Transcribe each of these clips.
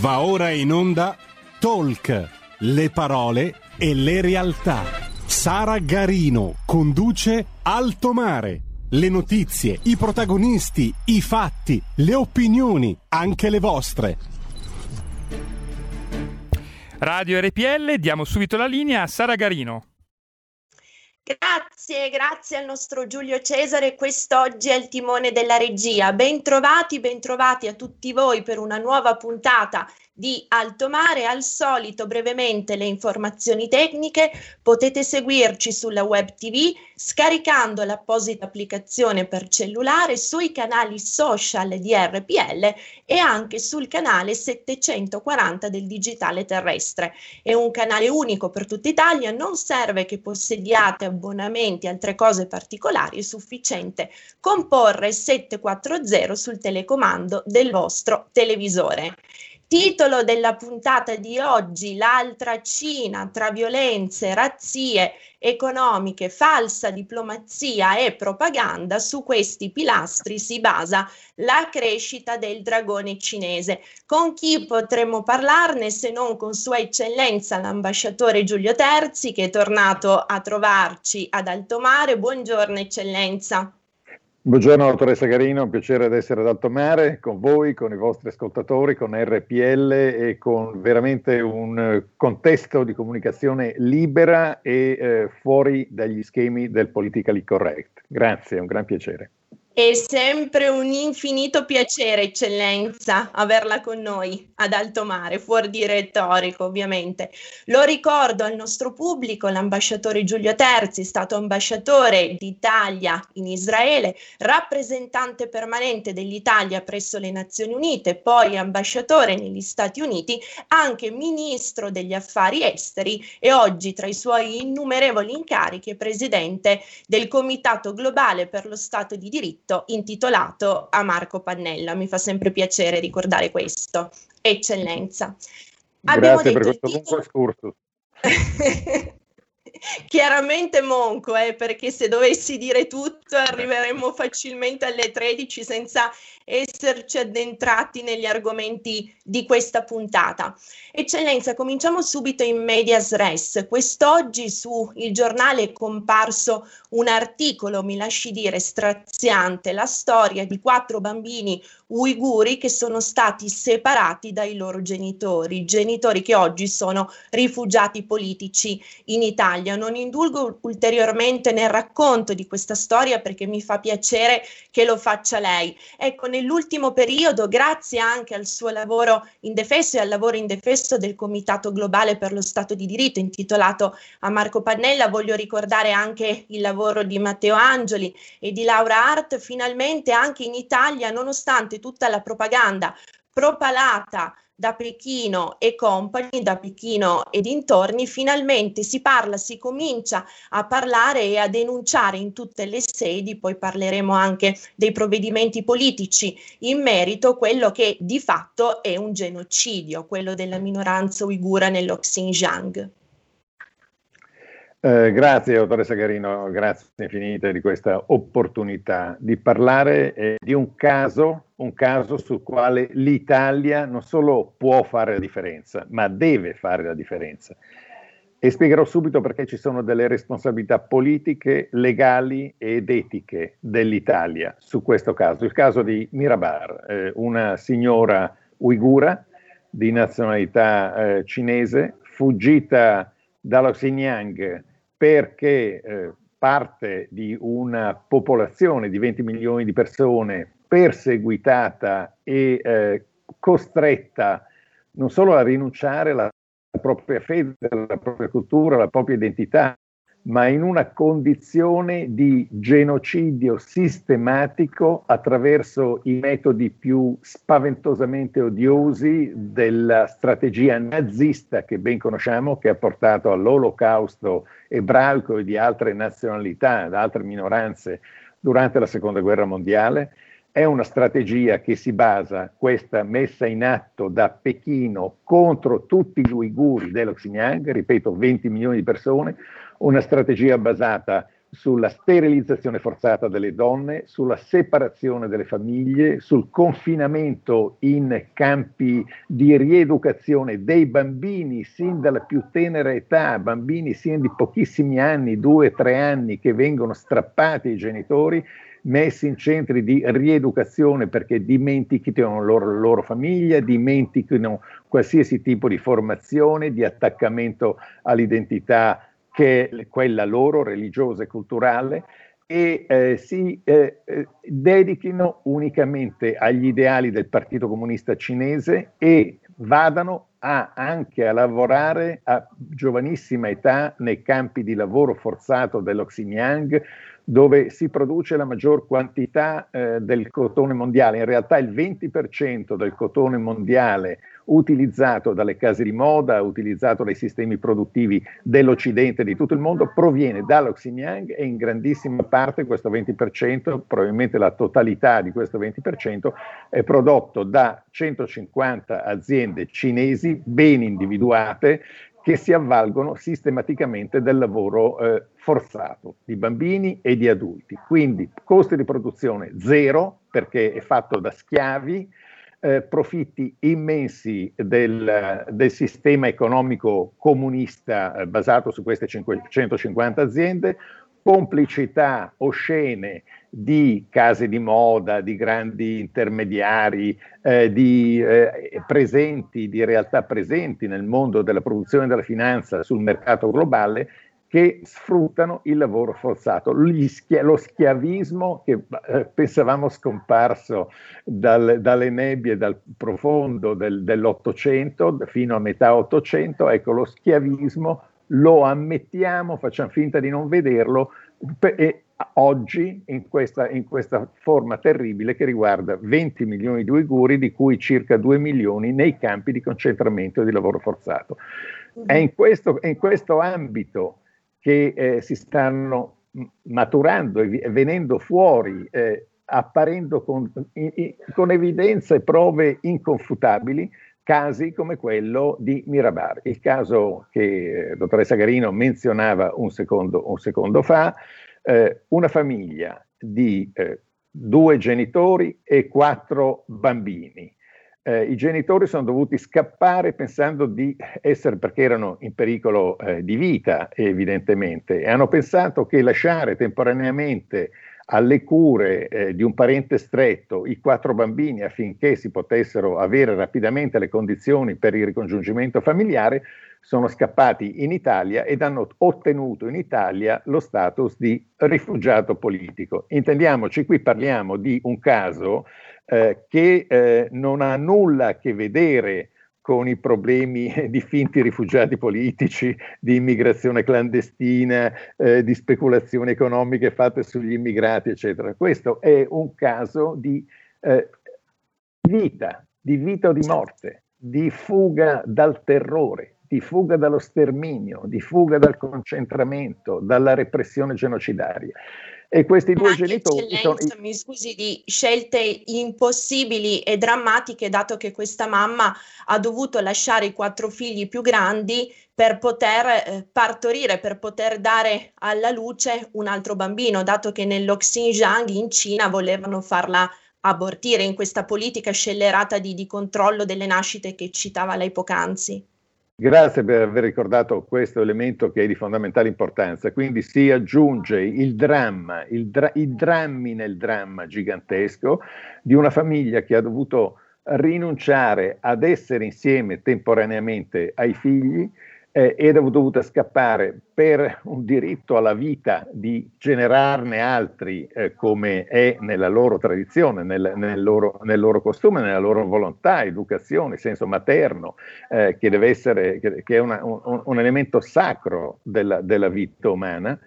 Va ora in onda Talk, le parole e le realtà. Sara Garino conduce Alto Mare. Le notizie, i protagonisti, i fatti, le opinioni, anche le vostre. Radio RPL, diamo subito la linea a Sara Garino. Grazie, grazie al nostro Giulio Cesare. Quest'oggi è il timone della regia. Bentrovati, bentrovati a tutti voi per una nuova puntata di Alto Mare. Al solito, brevemente le informazioni tecniche. Potete seguirci sulla web TV scaricando l'apposita applicazione per cellulare sui canali social di RPL e anche sul canale 740 del digitale terrestre. È un canale unico per tutta Italia, non serve che possediate abbonamenti e altre cose particolari, è sufficiente comporre 740 sul telecomando del vostro televisore. Titolo della puntata di oggi, l'altra Cina tra violenze, razzie economiche, falsa diplomazia e propaganda. Su questi pilastri si basa la crescita del dragone cinese. Con chi potremmo parlarne se non con Sua Eccellenza l'ambasciatore Giulio Terzi che è tornato a trovarci ad Alto Mare. Buongiorno Eccellenza. Buongiorno dottoressa Garino, un piacere di essere ad Alto Mare con voi, con i vostri ascoltatori, con RPL e con veramente un contesto di comunicazione libera e eh, fuori dagli schemi del politically correct. Grazie, è un gran piacere. È sempre un infinito piacere, eccellenza, averla con noi ad alto mare, fuori di retorico ovviamente. Lo ricordo al nostro pubblico, l'ambasciatore Giulio Terzi, stato ambasciatore d'Italia in Israele, rappresentante permanente dell'Italia presso le Nazioni Unite, poi ambasciatore negli Stati Uniti, anche ministro degli affari esteri e oggi tra i suoi innumerevoli incarichi è presidente del Comitato Globale per lo Stato di Diritto progetto intitolato a Marco Pannella. Mi fa sempre piacere ricordare questo. Eccellenza. Grazie per questo lungo excursus. Chiaramente Monco, eh, perché se dovessi dire tutto arriveremmo facilmente alle 13 senza esserci addentrati negli argomenti di questa puntata. Eccellenza, cominciamo subito in medias res. Quest'oggi su Il Giornale è comparso un articolo, mi lasci dire, straziante, la storia di quattro bambini uiguri che sono stati separati dai loro genitori, genitori che oggi sono rifugiati politici in Italia. Non indulgo ulteriormente nel racconto di questa storia perché mi fa piacere che lo faccia lei. Ecco, nell'ultimo periodo, grazie anche al suo lavoro indefesso e al lavoro indefesso del Comitato Globale per lo Stato di Diritto intitolato a Marco Pannella, voglio ricordare anche il lavoro di Matteo Angeli e di Laura Hart, finalmente anche in Italia, nonostante tutta la propaganda propalata da Pechino e compagni, da Pechino e dintorni, finalmente si parla, si comincia a parlare e a denunciare in tutte le sedi, poi parleremo anche dei provvedimenti politici in merito, quello che di fatto è un genocidio, quello della minoranza uigura nello Xinjiang. Eh, grazie dottoressa Garino, grazie infinite di questa opportunità di parlare eh, di un caso, un caso sul quale l'Italia non solo può fare la differenza, ma deve fare la differenza. E spiegherò subito perché ci sono delle responsabilità politiche, legali ed etiche dell'Italia su questo caso. Il caso di Mirabar, eh, una signora uigura di nazionalità eh, cinese, fuggita dallo Xinjiang perché eh, parte di una popolazione di 20 milioni di persone perseguitata e eh, costretta non solo a rinunciare alla propria fede, alla propria cultura, alla propria identità, ma in una condizione di genocidio sistematico attraverso i metodi più spaventosamente odiosi della strategia nazista che ben conosciamo, che ha portato all'olocausto ebraico e di altre nazionalità, da altre minoranze durante la seconda guerra mondiale. È una strategia che si basa, questa messa in atto da Pechino contro tutti gli uiguri dello Xinjiang, ripeto 20 milioni di persone, una strategia basata sulla sterilizzazione forzata delle donne, sulla separazione delle famiglie, sul confinamento in campi di rieducazione dei bambini sin dalla più tenera età, bambini sin di pochissimi anni, due, tre anni, che vengono strappati ai genitori messi in centri di rieducazione perché dimentichino la loro, loro famiglia, dimentichino qualsiasi tipo di formazione, di attaccamento all'identità che è quella loro, religiosa e culturale, e eh, si eh, eh, dedichino unicamente agli ideali del Partito Comunista Cinese e vadano a, anche a lavorare a giovanissima età nei campi di lavoro forzato dello Xinjiang, dove si produce la maggior quantità eh, del cotone mondiale. In realtà il 20% del cotone mondiale utilizzato dalle case di moda, utilizzato dai sistemi produttivi dell'Occidente e di tutto il mondo, proviene dallo Xinjiang e in grandissima parte questo 20%, probabilmente la totalità di questo 20%, è prodotto da 150 aziende cinesi ben individuate che si avvalgono sistematicamente del lavoro eh, forzato di bambini e di adulti. Quindi costi di produzione zero perché è fatto da schiavi, eh, profitti immensi del, del, sistema economico comunista eh, basato su queste 550 aziende, complicità oscene di case di moda, di grandi intermediari, eh, di eh, presenti, di realtà presenti nel mondo della produzione della finanza sul mercato globale che sfruttano il lavoro forzato, schia- lo schiavismo che eh, pensavamo scomparso dal, dalle nebbie, dal profondo del, dell'Ottocento fino a metà Ottocento, ecco lo schiavismo lo ammettiamo, facciamo finta di non vederlo e oggi in questa, in questa, forma terribile che riguarda 20 milioni di uiguri, di cui circa 2 milioni nei campi di concentramento e di lavoro forzato. È in questo, è in questo ambito che eh, si stanno maturando e venendo fuori, eh, apparendo con, in, con evidenza e prove inconfutabili, casi come quello di Mirabar, il caso che eh, dottoressa Garino menzionava un secondo, un secondo fa, eh, una famiglia di eh, due genitori e quattro bambini. Eh, I genitori sono dovuti scappare pensando di essere, perché erano in pericolo eh, di vita evidentemente, e hanno pensato che lasciare temporaneamente alle cure eh, di un parente stretto i quattro bambini affinché si potessero avere rapidamente le condizioni per il ricongiungimento familiare, sono scappati in Italia ed hanno ottenuto in Italia lo status di rifugiato politico. Intendiamoci, qui parliamo di un caso eh, che eh, non ha nulla a che vedere con i problemi di finti rifugiati politici, di immigrazione clandestina, eh, di speculazioni economiche fatte sugli immigrati, eccetera. Questo è un caso di eh, vita, di vita o di morte, di fuga dal terrore, di fuga dallo sterminio, di fuga dal concentramento, dalla repressione genocidaria. E questi due genitori sono... Mi scusi di scelte impossibili e drammatiche, dato che questa mamma ha dovuto lasciare i quattro figli più grandi per poter eh, partorire, per poter dare alla luce un altro bambino, dato che nello Xinjiang in Cina volevano farla abortire in questa politica scellerata di, di controllo delle nascite che citava lei poc'anzi. Grazie per aver ricordato questo elemento che è di fondamentale importanza. Quindi si aggiunge il dramma, il dra- i drammi nel dramma gigantesco di una famiglia che ha dovuto rinunciare ad essere insieme temporaneamente ai figli eh, era dovuta scappare per un diritto alla vita di generarne altri eh, come è nella loro tradizione, nel, nel, loro, nel, loro, costume, nella loro volontà, educazione, senso materno, eh, che deve essere, che, che è una, un, un, elemento sacro della, della vita umana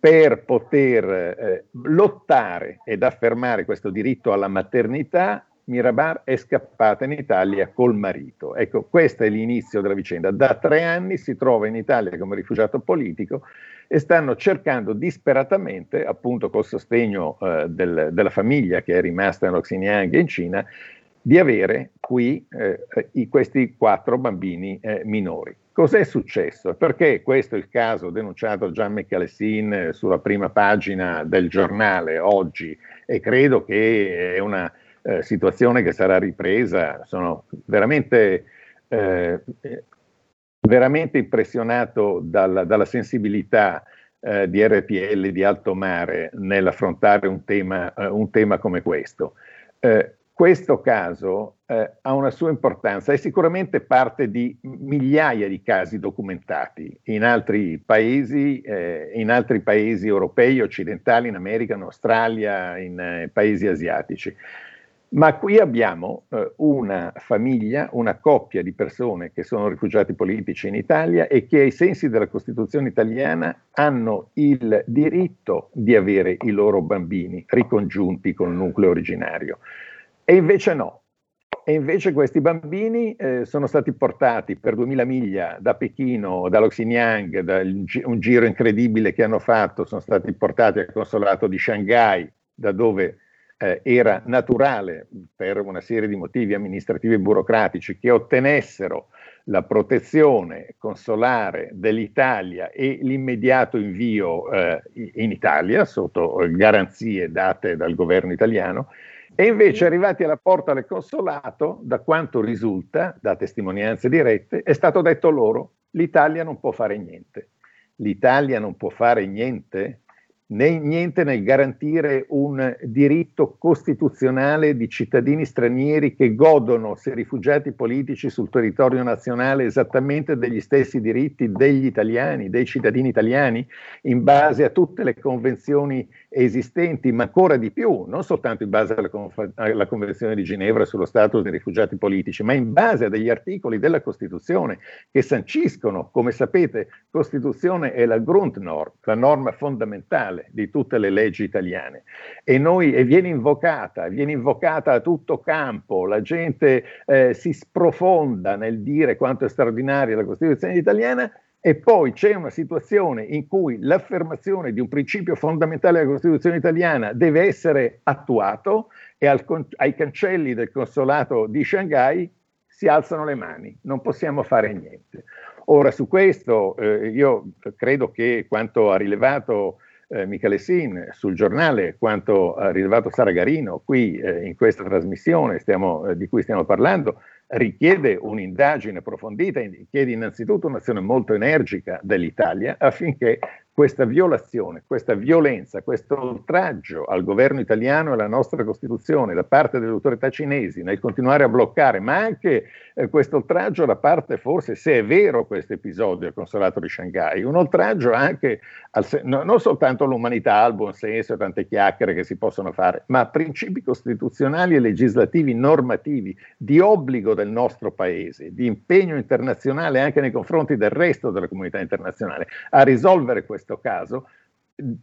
per poter eh, lottare ed affermare questo diritto alla maternità Mirabar è scappata in Italia col marito. Ecco, questo è l'inizio della vicenda. Da tre anni si trova in Italia come rifugiato politico e stanno cercando disperatamente, appunto col sostegno eh, del, della famiglia che è rimasta nello Xinjiang in Cina, di avere qui eh, i, questi quattro bambini eh, minori. Cos'è successo? Perché questo è il caso denunciato da Gian Michalessin eh, sulla prima pagina del giornale oggi e credo che è una eh, situazione che sarà ripresa. Sono veramente, eh, veramente impressionato dalla, dalla sensibilità eh, di RPL di alto mare nell'affrontare un tema, eh, un tema come questo. Eh, questo caso eh, ha una sua importanza, è sicuramente parte di migliaia di casi documentati in altri paesi, in altri paesi europei, occidentali, in America, in Australia, in paesi asiatici. Ma qui abbiamo eh, una famiglia, una coppia di persone che sono rifugiati politici in Italia e che ai sensi della Costituzione italiana hanno il diritto di avere i loro bambini ricongiunti con il nucleo originario. E invece no. E invece questi bambini eh, sono stati portati per 2000 miglia da Pechino, dallo Xinjiang, da un giro incredibile che hanno fatto, sono stati portati al consolato di Shanghai, da dove eh, era naturale, per una serie di motivi amministrativi e burocratici, che ottenessero la protezione consolare dell'Italia e l'immediato invio eh, in Italia sotto garanzie date dal governo italiano. E invece arrivati alla porta del consolato, da quanto risulta, da testimonianze dirette, è stato detto loro, l'Italia non può fare niente. L'Italia non può fare niente? Né niente nel garantire un diritto costituzionale di cittadini stranieri che godono, se rifugiati politici sul territorio nazionale, esattamente degli stessi diritti degli italiani, dei cittadini italiani, in base a tutte le convenzioni esistenti, ma ancora di più, non soltanto in base alla, conf- alla Convenzione di Ginevra sullo status dei rifugiati politici, ma in base a degli articoli della Costituzione che sanciscono, come sapete, Costituzione è la Grundnorm, la norma fondamentale fondamentale di tutte le leggi italiane. E, noi, e viene invocata, viene invocata a tutto campo, la gente eh, si sprofonda nel dire quanto è straordinaria la Costituzione italiana. E poi c'è una situazione in cui l'affermazione di un principio fondamentale della Costituzione italiana deve essere attuato e al, ai cancelli del consolato di Shanghai si alzano le mani, non possiamo fare niente. Ora, su questo eh, io credo che quanto ha rilevato eh, Michele Sin sul giornale quanto ha rilevato Sara Garino qui eh, in questa trasmissione stiamo, eh, di cui stiamo parlando richiede un'indagine approfondita, chiede innanzitutto un'azione molto energica dell'Italia affinché questa violazione, questa violenza, questo oltraggio al governo italiano e alla nostra Costituzione da parte delle autorità cinesi nel continuare a bloccare, ma anche eh, questo oltraggio da parte, forse se è vero questo episodio al consolato di Shanghai, un oltraggio anche al, no, non soltanto all'umanità, al buon senso e tante chiacchiere che si possono fare, ma a principi costituzionali e legislativi normativi di obbligo del nostro Paese, di impegno internazionale anche nei confronti del resto della comunità internazionale a risolvere questo caso,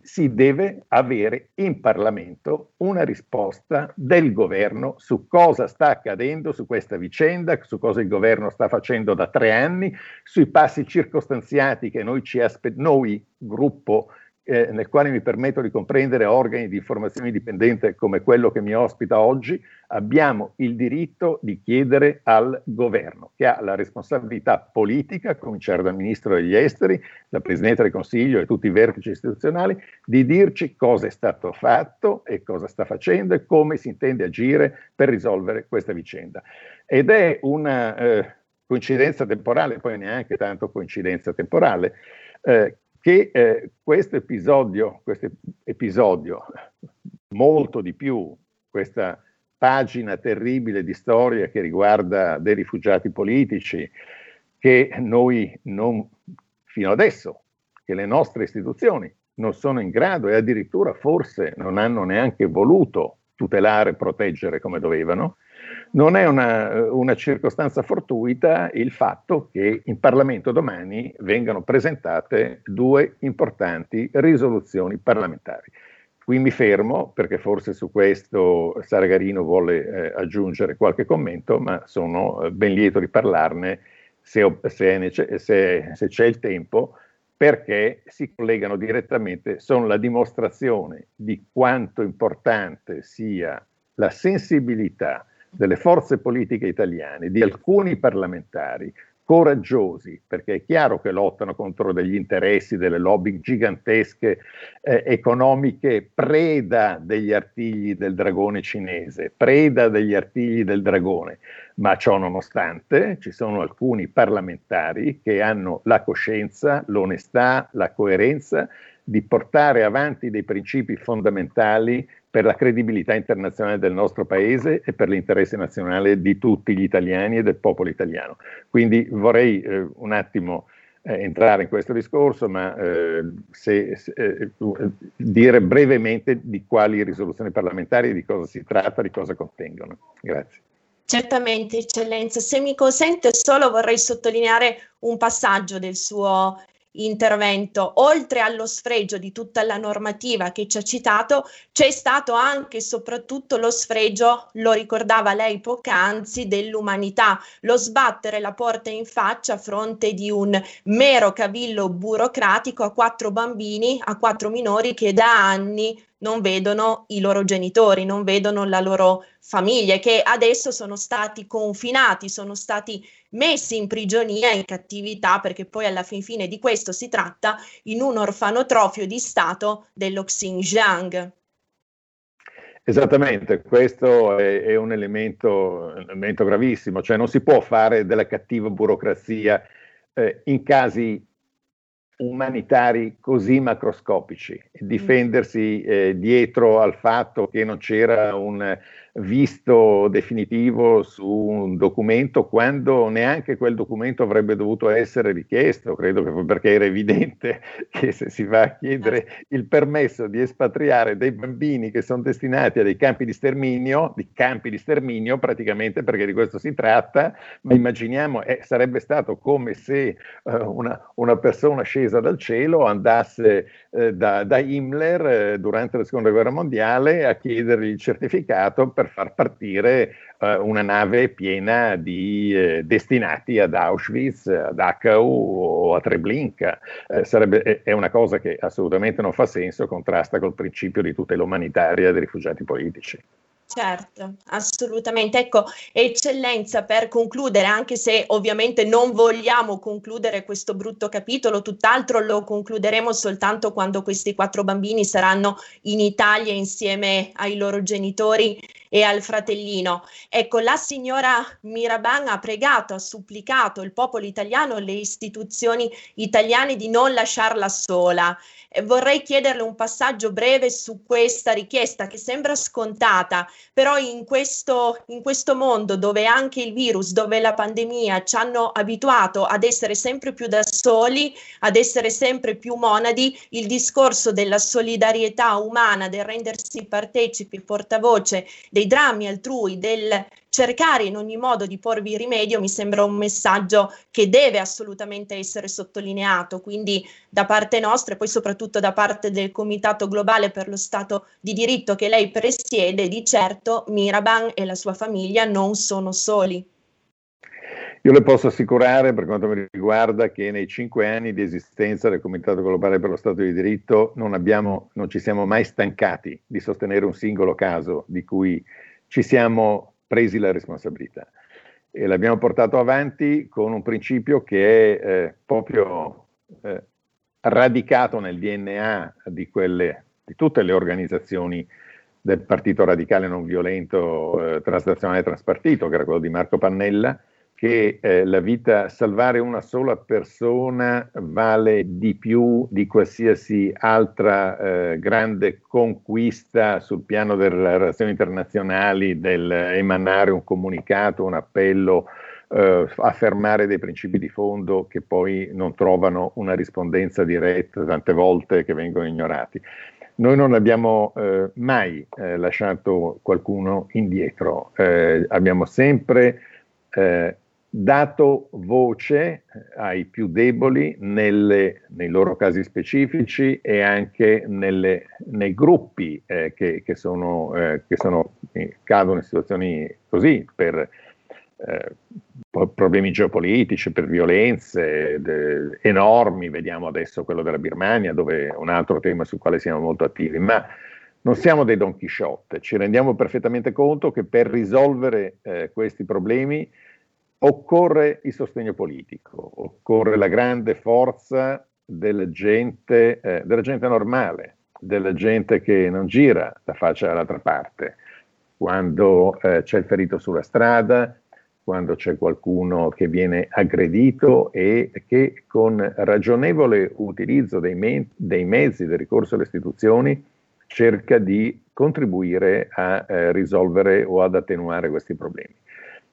si deve avere in Parlamento una risposta del governo su cosa sta accadendo su questa vicenda, su cosa il governo sta facendo da tre anni, sui passi circostanziati che noi, ci aspe- noi gruppo eh, nel quale mi permetto di comprendere organi di informazione indipendente come quello che mi ospita oggi, abbiamo il diritto di chiedere al governo, che ha la responsabilità politica, cominciare dal Ministro degli Esteri, dal Presidente del Consiglio e tutti i vertici istituzionali, di dirci cosa è stato fatto e cosa sta facendo e come si intende agire per risolvere questa vicenda. Ed è una eh, coincidenza temporale, poi neanche tanto coincidenza temporale, eh, che eh, questo episodio, questo episodio, molto di più, questa pagina terribile di storia che riguarda dei rifugiati politici, che noi non, fino adesso, che le nostre istituzioni non sono in grado e addirittura forse non hanno neanche voluto tutelare e proteggere come dovevano, non è una, una, circostanza fortuita il fatto che in Parlamento domani vengano presentate due importanti risoluzioni parlamentari. Qui mi fermo perché forse su questo Saragarino vuole eh, aggiungere qualche commento, ma sono eh, ben lieto di parlarne se, se, se, se c'è il tempo perché si collegano direttamente, sono la dimostrazione di quanto importante sia la sensibilità delle forze politiche italiane, di alcuni parlamentari coraggiosi, perché è chiaro che lottano contro degli interessi, delle lobby gigantesche eh, economiche, preda degli artigli del dragone cinese, preda degli artigli del dragone, ma ciò nonostante ci sono alcuni parlamentari che hanno la coscienza, l'onestà, la coerenza di portare avanti dei principi fondamentali per la credibilità internazionale del nostro paese e per l'interesse nazionale di tutti gli italiani e del popolo italiano. Quindi vorrei eh, un attimo eh, entrare in questo discorso, ma eh, se, se, eh, dire brevemente di quali risoluzioni parlamentari, di cosa si tratta, di cosa contengono. Grazie. Certamente, Eccellenza. Se mi consente, solo vorrei sottolineare un passaggio del suo intervento, oltre allo sfregio di tutta la normativa che ci ha citato, c'è stato anche e soprattutto lo sfregio, lo ricordava lei poc'anzi, dell'umanità, lo sbattere la porta in faccia a fronte di un mero cavillo burocratico a quattro bambini, a quattro minori che da anni non vedono i loro genitori, non vedono la loro famiglia, che adesso sono stati confinati, sono stati messi in prigionia, in cattività, perché poi alla fin fine di questo si tratta, in un orfanotrofio di Stato dello Xinjiang. Esattamente, questo è, è un, elemento, un, elemento, gravissimo, cioè non si può fare della cattiva burocrazia eh, in casi umanitari così macroscopici, difendersi eh, dietro al fatto che non c'era un visto definitivo su un documento quando neanche quel documento avrebbe dovuto essere richiesto, credo che perché era evidente che se si va a chiedere il permesso di espatriare dei bambini che sono destinati a dei campi di sterminio, di campi di sterminio praticamente perché di questo si tratta, ma immaginiamo eh, sarebbe stato come se eh, una, una, persona scesa dal cielo andasse eh, da, da, Himmler eh, durante la seconda guerra mondiale a chiedergli il certificato per far partire eh, una nave piena di eh, destinati ad Auschwitz, ad Dachau o a Treblinka. Eh, sarebbe, è, una cosa che assolutamente non fa senso, contrasta col principio di tutela umanitaria dei rifugiati politici. Certo, assolutamente. Ecco, eccellenza, per concludere, anche se ovviamente non vogliamo concludere questo brutto capitolo, tutt'altro lo concluderemo soltanto quando questi quattro bambini saranno in Italia insieme ai loro genitori e al fratellino. Ecco, la signora Miraban ha pregato, ha supplicato il popolo italiano, le istituzioni italiane di non lasciarla sola. E vorrei chiederle un passaggio breve su questa richiesta che sembra scontata, però in questo, in questo mondo dove anche il virus, dove la pandemia ci hanno abituato ad essere sempre più da soli, ad essere sempre più monadi, il discorso della solidarietà umana, del rendersi partecipi, portavoce dei drammi altrui, del cercare in ogni modo di porvi rimedio mi sembra un messaggio che deve assolutamente essere sottolineato, quindi da parte nostra e poi soprattutto da parte del Comitato Globale per lo Stato di diritto che lei presiede, di certo Miraban e la sua famiglia non sono soli. Io le posso assicurare, per quanto mi riguarda, che nei cinque anni di esistenza del Comitato Globale per lo Stato di diritto non, abbiamo, non ci siamo mai stancati di sostenere un singolo caso di cui ci siamo presi la responsabilità. E l'abbiamo portato avanti con un principio che è eh, proprio eh, radicato nel DNA di, quelle, di, tutte le organizzazioni del Partito Radicale Non Violento eh, Transnazionale Transpartito, che era quello di Marco Pannella, che eh, la vita, salvare una sola persona vale di più di qualsiasi altra eh, grande conquista sul piano delle relazioni internazionali, del emanare un comunicato, un appello, eh, affermare dei principi di fondo che poi non trovano una rispondenza diretta tante volte che vengono ignorati. Noi non abbiamo eh, mai eh, lasciato qualcuno indietro, eh, abbiamo sempre dato voce ai più deboli nelle, nei loro casi specifici e anche nelle, nei gruppi eh, che, che, sono, eh, che sono, cadono in situazioni così per eh, problemi geopolitici, per violenze de, enormi, vediamo adesso quello della Birmania, dove è un altro tema sul quale siamo molto attivi, ma Non siamo dei Don Chisciotte, ci rendiamo perfettamente conto che per risolvere eh, questi problemi occorre il sostegno politico, occorre la grande forza della gente, eh, della gente normale, della gente che non gira la faccia dall'altra parte, quando eh, c'è il ferito sulla strada, quando c'è qualcuno che viene aggredito e che con ragionevole utilizzo dei, me- dei mezzi del ricorso alle istituzioni cerca di contribuire a eh, risolvere o ad attenuare questi problemi.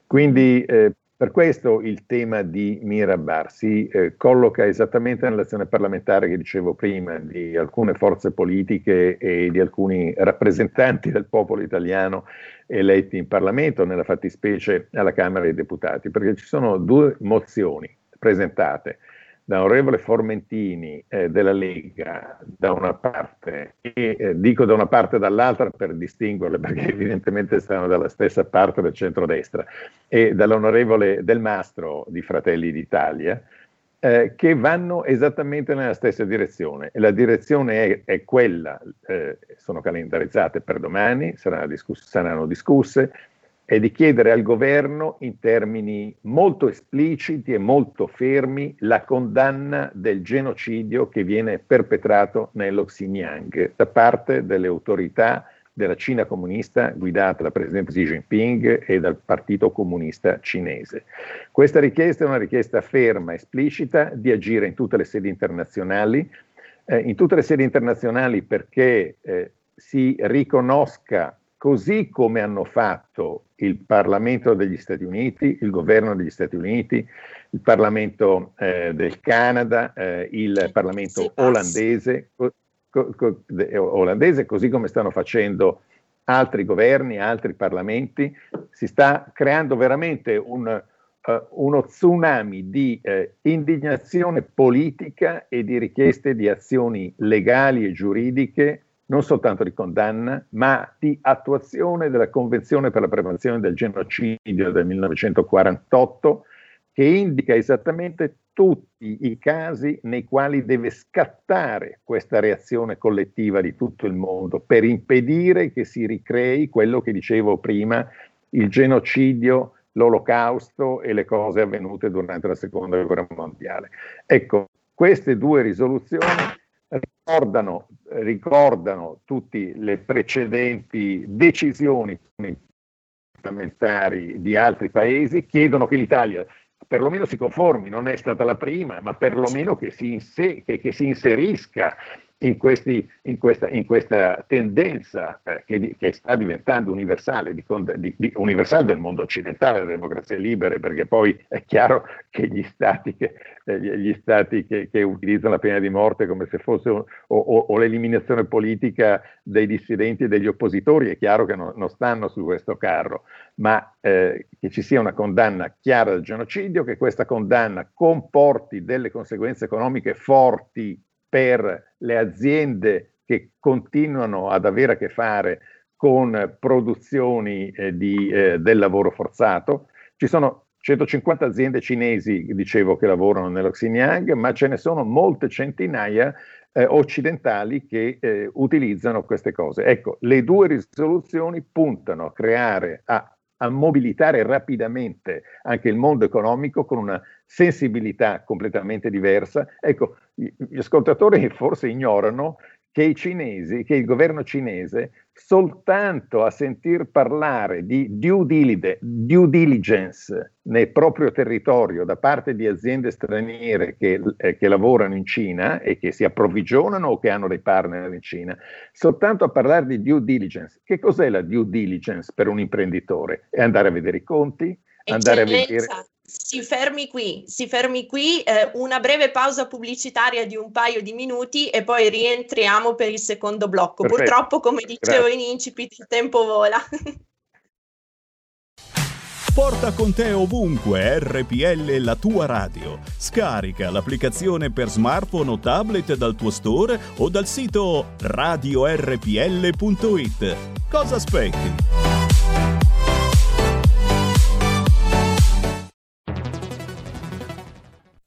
Quindi eh, per questo il tema di Mirabar si eh, colloca esattamente nell'azione parlamentare che dicevo prima di alcune forze politiche e di alcuni rappresentanti del popolo italiano eletti in Parlamento, nella fattispecie alla Camera dei Deputati, perché ci sono due mozioni presentate da onorevole Formentini eh, della Lega da una parte e eh, dico da una parte e dall'altra per distinguerle perché evidentemente stanno dalla stessa parte del centrodestra e dall'onorevole Del Mastro di Fratelli d'Italia eh, che vanno esattamente nella stessa direzione. E la direzione è, è quella, eh, sono calendarizzate per domani, saranno, discuss- saranno discusse, è di chiedere al governo in termini molto espliciti e molto fermi la condanna del genocidio che viene perpetrato nello Xinjiang da parte delle autorità della Cina comunista guidata dal presidente Xi Jinping e dal Partito Comunista Cinese. Questa richiesta è una richiesta ferma, esplicita di agire in tutte le sedi internazionali, eh, in tutte le sedi internazionali perché eh, si riconosca così come hanno fatto il Parlamento degli Stati Uniti, il governo degli Stati Uniti, il Parlamento eh, del Canada, eh, il Parlamento olandese, co- co- olandese, così come stanno facendo altri governi, altri parlamenti, si sta creando veramente un, uh, uno tsunami di uh, indignazione politica e di richieste di azioni legali e giuridiche non soltanto di condanna, ma di attuazione della Convenzione per la prevenzione del genocidio del 1948, che indica esattamente tutti i casi nei quali deve scattare questa reazione collettiva di tutto il mondo per impedire che si ricrei quello che dicevo prima, il genocidio, l'olocausto e le cose avvenute durante la seconda guerra mondiale. Ecco, queste due risoluzioni ricordano, ricordano tutte le precedenti decisioni parlamentari di altri paesi, chiedono che l'Italia perlomeno si conformi, non è stata la prima, ma perlomeno che si, inse- che, che si inserisca in, questi, in, questa, in, questa, tendenza eh, che, che, sta diventando universale, di, di, universale, del mondo occidentale, delle democrazie libere, perché poi è chiaro che gli stati che, eh, gli stati che, che utilizzano la pena di morte come se fosse un, o, o, o, l'eliminazione politica dei dissidenti e degli oppositori, è chiaro che no, non stanno su questo carro, ma eh, che ci sia una condanna chiara del genocidio, che questa condanna comporti delle conseguenze economiche forti per le aziende che continuano ad avere a che fare con produzioni eh, di, eh, del lavoro forzato. Ci sono 150 aziende cinesi, dicevo, che lavorano nello Xinjiang, ma ce ne sono molte centinaia eh, occidentali che eh, utilizzano queste cose. Ecco, le due risoluzioni puntano a creare, a a mobilitare rapidamente anche il mondo economico con una sensibilità completamente diversa. Ecco, gli ascoltatori forse ignorano che i cinesi, che il governo cinese, soltanto a sentir parlare di due, diligence nel proprio territorio da parte di aziende straniere che, eh, che, lavorano in Cina e che si approvvigionano o che hanno dei partner in Cina, soltanto a parlare di due diligence. Che cos'è la due diligence per un imprenditore? È andare a vedere i conti, andare a vedere si fermi qui, si fermi qui, eh, una breve pausa pubblicitaria di un paio di minuti e poi rientriamo per il secondo blocco. Perfetto. Purtroppo, come dicevo Grazie. in incipit, il tempo vola. Porta con te ovunque RPL la tua radio. Scarica l'applicazione per smartphone o tablet dal tuo store o dal sito radiorpl.it. Cosa aspetti?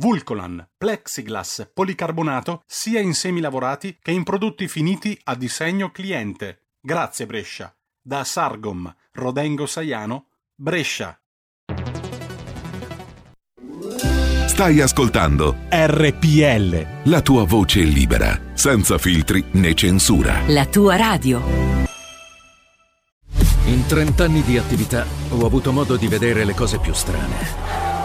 Vulcolan, plexiglass, policarbonato sia in semi lavorati che in prodotti finiti a disegno cliente. Grazie Brescia. Da Sargom, Rodengo Saiano, Brescia. Stai ascoltando RPL. La tua voce libera, senza filtri né censura. La tua radio. In 30 anni di attività ho avuto modo di vedere le cose più strane.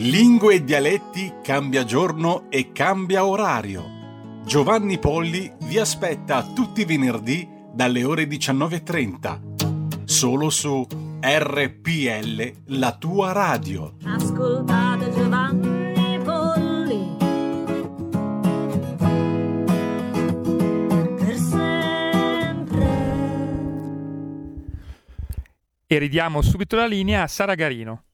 Lingue e dialetti cambia giorno e cambia orario. Giovanni Polli vi aspetta tutti i venerdì dalle ore 19.30. Solo su RPL, la tua radio. Ascoltate Giovanni Polli. Per sempre. E ridiamo subito la linea a Sara Garino.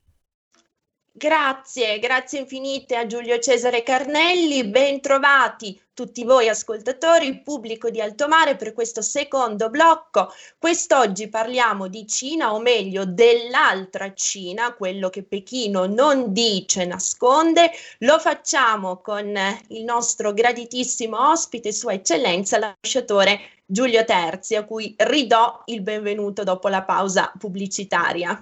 Grazie, grazie infinite a Giulio Cesare Carnelli, ben trovati tutti voi ascoltatori, il pubblico di Altomare per questo secondo blocco. Quest'oggi parliamo di Cina, o meglio dell'altra Cina, quello che Pechino non dice, nasconde. Lo facciamo con il nostro graditissimo ospite, Sua Eccellenza, l'ambasciatore Giulio Terzi, a cui ridò il benvenuto dopo la pausa pubblicitaria.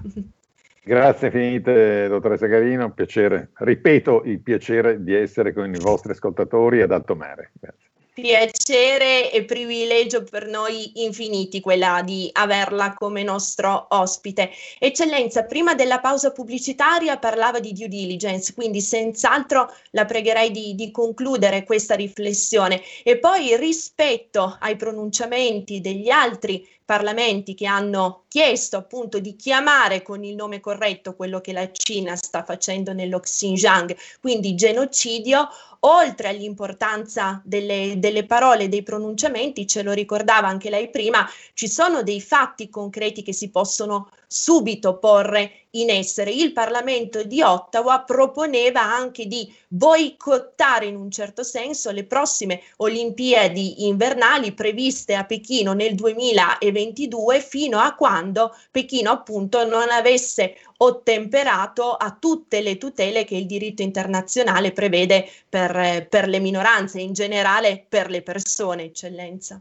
Grazie infinite, dottoressa Garino, un piacere, ripeto il piacere di essere con i vostri ascoltatori ad alto mare. Grazie. Piacere e privilegio per noi infiniti quella di averla come nostro ospite. Eccellenza, prima della pausa pubblicitaria parlava di due diligence, quindi senz'altro la pregherei di, di concludere questa riflessione e poi rispetto ai pronunciamenti degli altri parlamenti che hanno chiesto appunto di chiamare con il nome corretto quello che la Cina sta facendo nello Xinjiang, quindi genocidio, oltre all'importanza delle, delle parole, dei pronunciamenti, ce lo ricordava anche lei prima, ci sono dei fatti concreti che si possono subito porre in essere. Il Parlamento di Ottawa proponeva anche di boicottare in un certo senso le prossime Olimpiadi invernali previste a Pechino nel 2022 fino a quando Pechino appunto non avesse ottemperato a tutte le tutele che il diritto internazionale prevede per, per le minoranze, in generale per le persone, eccellenza.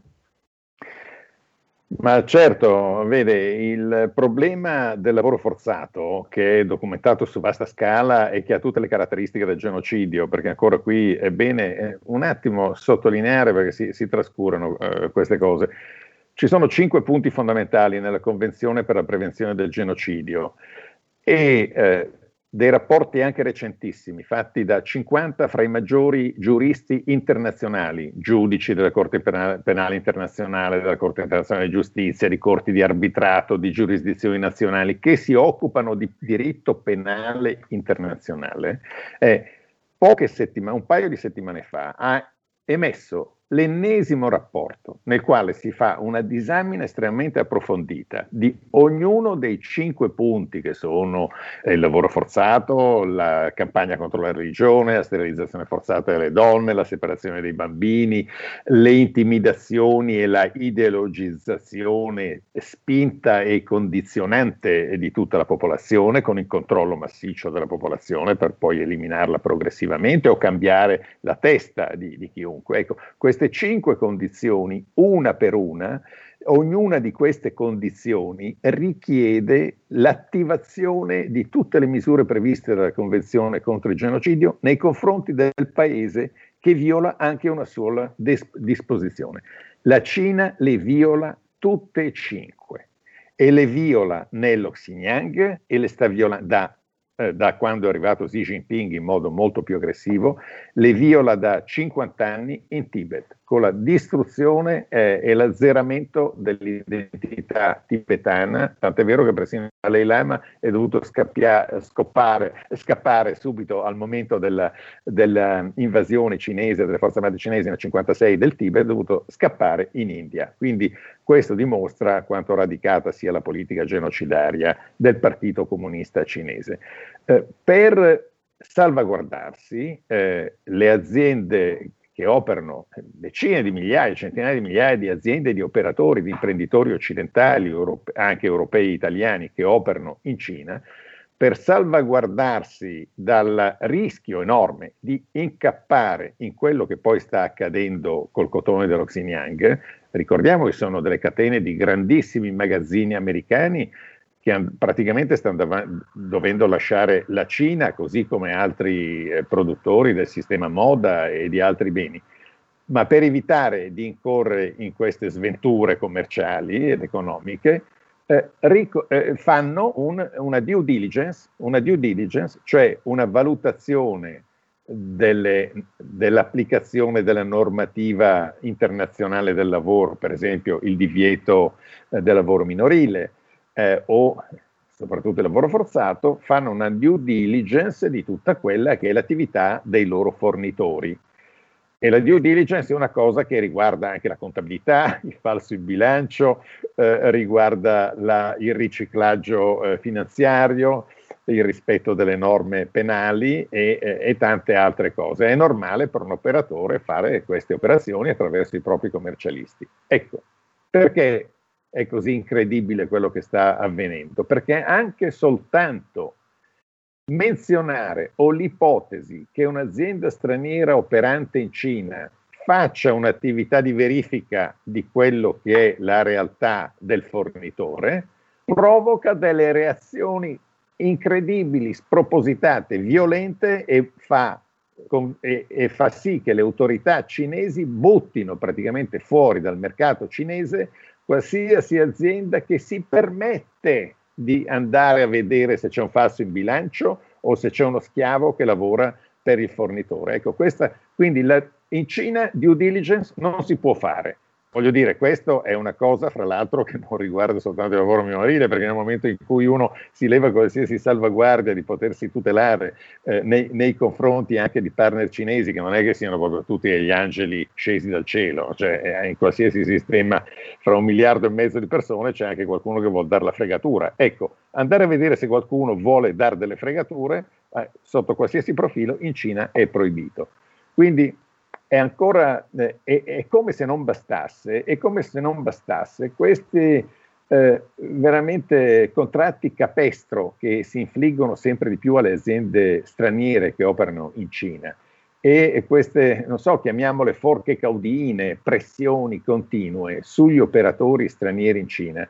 Ma certo, vede, il problema del lavoro forzato, che è documentato su vasta scala e che ha tutte le caratteristiche del genocidio, perché ancora qui è bene eh, un attimo sottolineare, perché si, si trascurano eh, queste cose. Ci sono cinque punti fondamentali nella Convenzione per la prevenzione del genocidio e eh, dei rapporti anche recentissimi, fatti da 50 fra i maggiori giuristi internazionali, giudici della Corte Penale, Internazionale, della Corte Internazionale di Giustizia, di corti di arbitrato, di giurisdizioni nazionali, che si occupano di diritto penale internazionale, eh, poche settimane, un paio di settimane fa, ha emesso l'ennesimo rapporto nel quale si fa una disamina estremamente approfondita di ognuno dei cinque punti che sono il lavoro forzato, la campagna contro la religione, la sterilizzazione forzata delle donne, la separazione dei bambini, le intimidazioni e la ideologizzazione spinta e condizionante di tutta la popolazione con il controllo massiccio della popolazione per poi eliminarla progressivamente o cambiare la testa di, di chiunque. Ecco, queste queste cinque condizioni, una per una, ognuna di queste condizioni richiede l'attivazione di tutte le misure previste dalla Convenzione contro il genocidio nei confronti del paese che viola anche una sola dis- disposizione. La Cina le viola tutte e cinque e le viola nello Xinjiang e le sta violando da eh, da quando è arrivato Xi Jinping in modo molto più aggressivo, le viola da 50 anni in Tibet, con la distruzione eh, e l'azzeramento dell'identità tibetana, tant'è vero che persino Dalai Lama è dovuto scappare, scappare subito al momento dell'invasione cinese, delle forze armate cinesi nel 1956 del Tibet, è dovuto scappare in India. Quindi questo dimostra quanto radicata sia la politica genocidaria del Partito Comunista Cinese. Eh, per salvaguardarsi, eh, le aziende che operano decine di migliaia, centinaia di migliaia di aziende, di operatori, di imprenditori occidentali, europe, anche europei italiani che operano in Cina, per salvaguardarsi dal rischio enorme di incappare in quello che poi sta accadendo col cotone dello Xinjiang, ricordiamo che sono delle catene di grandissimi magazzini americani che praticamente stanno dovendo lasciare la Cina, così come altri eh, produttori del sistema moda e di altri beni. Ma per evitare di incorrere in queste sventure commerciali ed economiche, eh, ric- eh, fanno un, una, due diligence, una due diligence, cioè una valutazione delle, dell'applicazione della normativa internazionale del lavoro, per esempio il divieto eh, del lavoro minorile, eh, o soprattutto il lavoro forzato, fanno una due diligence di tutta quella che è l'attività dei loro fornitori. E la due diligence è una cosa che riguarda anche la contabilità, il falso in bilancio, eh, riguarda la, il riciclaggio eh, finanziario, il rispetto delle norme penali e, e, e, tante altre cose. È normale per un operatore fare queste operazioni attraverso i propri commercialisti. Ecco, perché è così incredibile quello che sta avvenendo, perché anche soltanto menzionare o l'ipotesi che un'azienda straniera operante in Cina faccia un'attività di verifica di quello che è la realtà del fornitore, provoca delle reazioni incredibili, spropositate, violente e fa, con, e, e fa sì che le autorità cinesi buttino praticamente fuori dal mercato cinese qualsiasi azienda che si permette di andare a vedere se c'è un falso in bilancio o se c'è uno schiavo che lavora per il fornitore. Ecco, questa, quindi la, in Cina due diligence non si può fare. Voglio dire, questo è una cosa, fra l'altro, che non riguarda soltanto il lavoro minorile, perché nel momento in cui uno si leva qualsiasi salvaguardia di potersi tutelare eh, nei, nei, confronti anche di partner cinesi, che non è che siano proprio tutti gli angeli scesi dal cielo, cioè eh, in qualsiasi sistema fra un miliardo e mezzo di persone c'è anche qualcuno che vuole dare la fregatura. Ecco, andare a vedere se qualcuno vuole dare delle fregature, eh, sotto qualsiasi profilo, in Cina è proibito. Quindi è ancora, eh, è, è, come se non bastasse, è come se non bastasse. Questi eh, veramente contratti capestro che si infliggono sempre di più alle aziende straniere che operano in Cina. E queste, non so, chiamiamole forche caudine, pressioni continue sugli operatori stranieri in Cina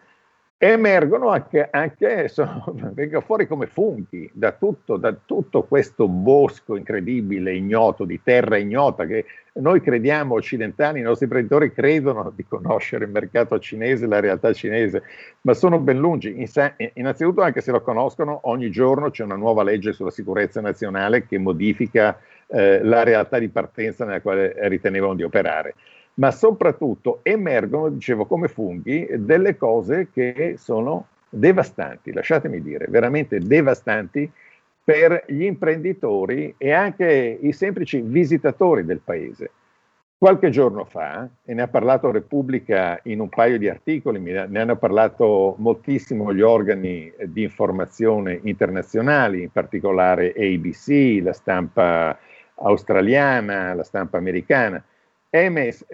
emergono anche, anche sono, vengono fuori come funghi da tutto, da tutto, questo bosco incredibile, ignoto, di terra ignota, che noi crediamo occidentali, i nostri imprenditori credono di conoscere il mercato cinese, la realtà cinese, ma sono ben lungi. Innanzitutto, anche se lo conoscono, ogni giorno c'è una nuova legge sulla sicurezza nazionale che modifica eh, la realtà di partenza nella quale ritenevano di operare ma soprattutto emergono, dicevo, come funghi delle cose che sono devastanti, lasciatemi dire, veramente devastanti per gli imprenditori e anche i semplici visitatori del paese. Qualche giorno fa, e ne ha parlato Repubblica in un paio di articoli, ne hanno parlato moltissimo gli organi di informazione internazionali, in particolare ABC, la stampa australiana, la stampa americana, è, emesso,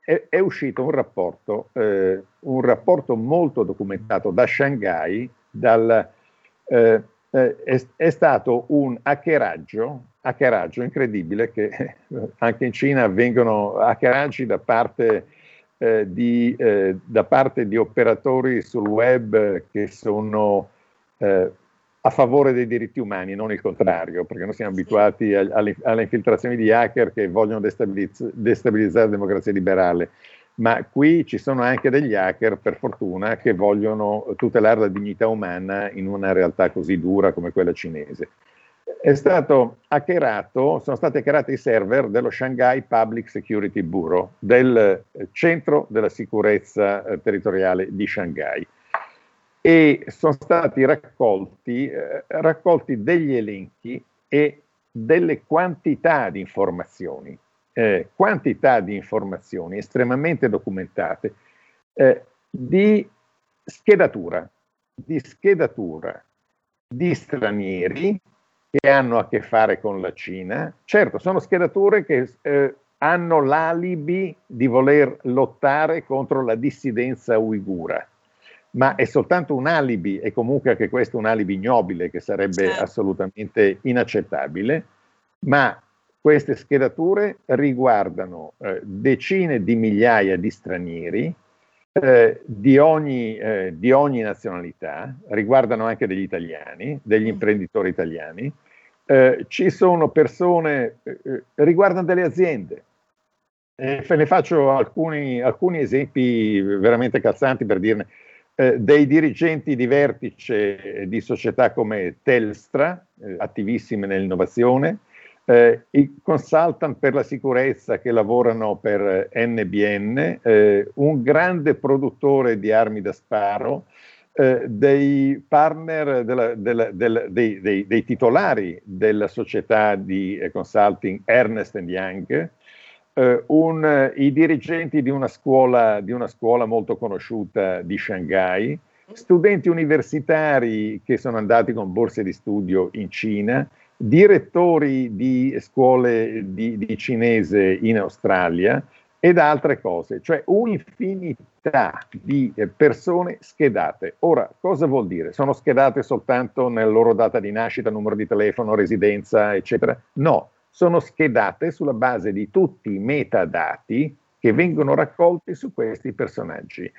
è, è uscito un rapporto, eh, un rapporto molto documentato da Shanghai, dal, eh, eh, è, è, stato un hackeraggio, hackeraggio incredibile che anche in Cina avvengono hackeraggi da parte, eh, di, eh, da parte di operatori sul web che sono eh, a favore dei diritti umani, non il contrario, perché noi siamo abituati a, alle, alle, infiltrazioni di hacker che vogliono destabilizz- destabilizzare la democrazia liberale. Ma qui ci sono anche degli hacker, per fortuna, che vogliono tutelare la dignità umana in una realtà così dura come quella cinese. È stato hackerato, sono stati hackerati i server dello Shanghai Public Security Bureau, del centro della sicurezza eh, territoriale di Shanghai e sono stati raccolti, eh, raccolti degli elenchi e delle quantità di informazioni, eh, quantità di informazioni estremamente documentate eh, di schedatura, di schedatura di stranieri che hanno a che fare con la Cina. Certo, sono schedature che eh, hanno l'alibi di voler lottare contro la dissidenza uigura ma è soltanto un alibi e comunque anche questo è un alibi ignobile che sarebbe certo. assolutamente inaccettabile, ma queste schedature riguardano eh, decine di migliaia di stranieri eh, di, ogni, eh, di, ogni, nazionalità, riguardano anche degli italiani, degli mm. imprenditori italiani, eh, ci sono persone, eh, eh, riguardano delle aziende. E ne faccio alcuni, alcuni esempi veramente calzanti per dirne eh, dei dirigenti di vertice di società come Telstra, eh, attivissime nell'innovazione, eh, i consultant per la sicurezza che lavorano per NBN, eh, un grande produttore di armi da sparo, eh, dei partner, della, della, della, dei, dei, dei, titolari della società di consulting Ernest Young, un, i dirigenti di una, scuola, di una scuola molto conosciuta di Shanghai, studenti universitari che sono andati con borse di studio in Cina, direttori di scuole di, di cinese in Australia ed altre cose, cioè un'infinità di persone schedate. Ora, cosa vuol dire? Sono schedate soltanto nella loro data di nascita, numero di telefono, residenza, eccetera? No, sono schedate sulla base di tutti i metadati che vengono raccolti su questi personaggi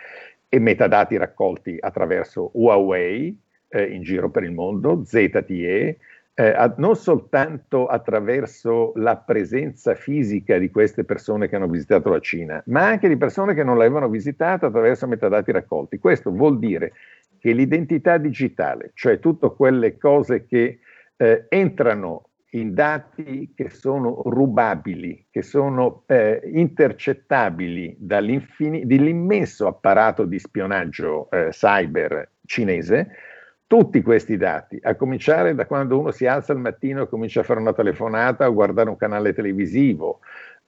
e metadati raccolti attraverso Huawei eh, in giro per il mondo, ZTE, eh, non soltanto attraverso la presenza fisica di queste persone che hanno visitato la Cina, ma anche di persone che non l'avevano visitata attraverso metadati raccolti. Questo vuol dire che l'identità digitale, cioè tutte quelle cose che eh, entrano in dati che sono rubabili, che sono eh, intercettabili dall'immenso apparato di spionaggio eh, cyber cinese, tutti questi dati, a cominciare da quando uno si alza al mattino e comincia a fare una telefonata o guardare un canale televisivo,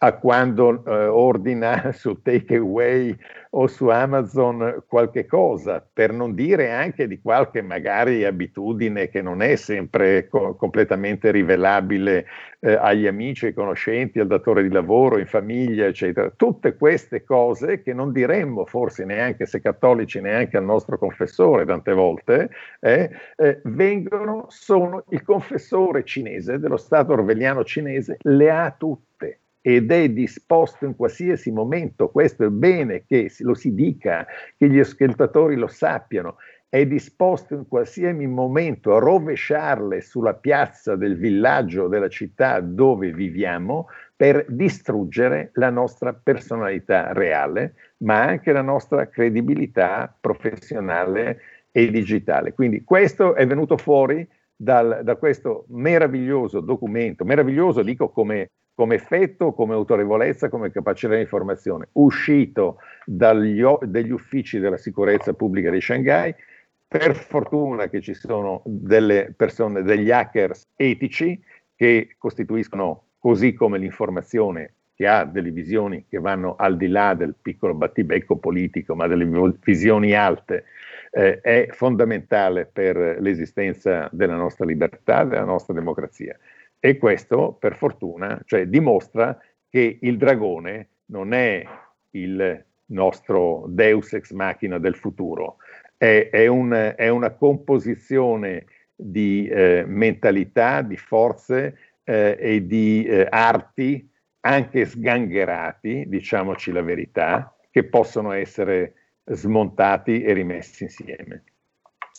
a quando eh, ordina su Takeaway o su Amazon qualche cosa, per non dire anche di qualche magari abitudine che non è sempre co- completamente rivelabile eh, agli amici, ai conoscenti, al datore di lavoro, in famiglia, eccetera. Tutte queste cose che non diremmo forse neanche se cattolici, neanche al nostro confessore tante volte, eh, eh, vengono, sono il confessore cinese dello Stato orwelliano cinese, le ha tutte ed è disposto in qualsiasi momento, questo è bene che lo si dica, che gli ascoltatori lo sappiano, è disposto in qualsiasi momento a rovesciarle sulla piazza del villaggio, della città dove viviamo, per distruggere la nostra personalità reale, ma anche la nostra credibilità professionale e digitale. Quindi questo è venuto fuori dal, da questo meraviglioso documento, meraviglioso dico come come effetto, come autorevolezza, come capacità di informazione, uscito dagli, dagli uffici della sicurezza pubblica di Shanghai. Per fortuna che ci sono delle persone, degli hackers etici che costituiscono, così come l'informazione che ha delle visioni che vanno al di là del piccolo battibecco politico, ma delle visioni alte, eh, è fondamentale per l'esistenza della nostra libertà, della nostra democrazia. E questo, per fortuna, cioè, dimostra che il dragone non è il nostro deus ex machina del futuro, è, è, un, è una composizione di eh, mentalità, di forze eh, e di eh, arti anche sgangherati, diciamoci la verità, che possono essere smontati e rimessi insieme.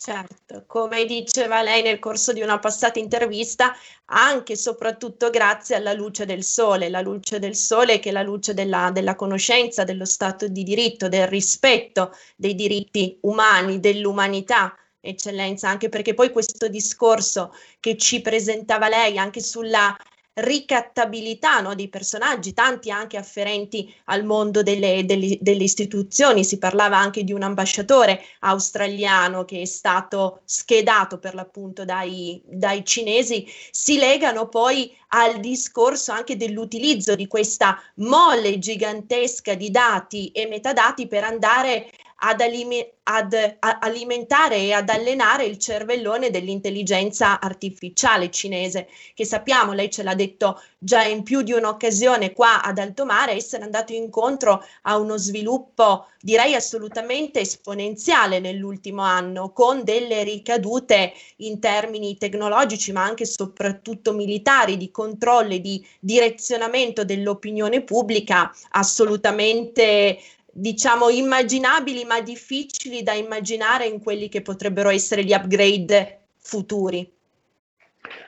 Certo, come diceva lei nel corso di una passata intervista, anche e soprattutto grazie alla luce del sole, la luce del sole che è la luce della, della conoscenza, dello Stato di diritto, del rispetto dei diritti umani, dell'umanità, eccellenza, anche perché poi questo discorso che ci presentava lei anche sulla ricattabilità no, dei personaggi, tanti anche afferenti al mondo delle, delle, delle, istituzioni. Si parlava anche di un ambasciatore australiano che è stato schedato per l'appunto dai, dai cinesi, si legano poi al discorso anche dell'utilizzo di questa mole gigantesca di dati e metadati per andare ad, alime- ad a- alimentare e ad allenare il cervellone dell'intelligenza artificiale cinese, che sappiamo, lei ce l'ha detto già in più di un'occasione qua ad alto mare, essere andato incontro a uno sviluppo direi assolutamente esponenziale nell'ultimo anno, con delle ricadute in termini tecnologici, ma anche e soprattutto militari, di controllo e di direzionamento dell'opinione pubblica assolutamente diciamo immaginabili ma difficili da immaginare in quelli che potrebbero essere gli upgrade futuri.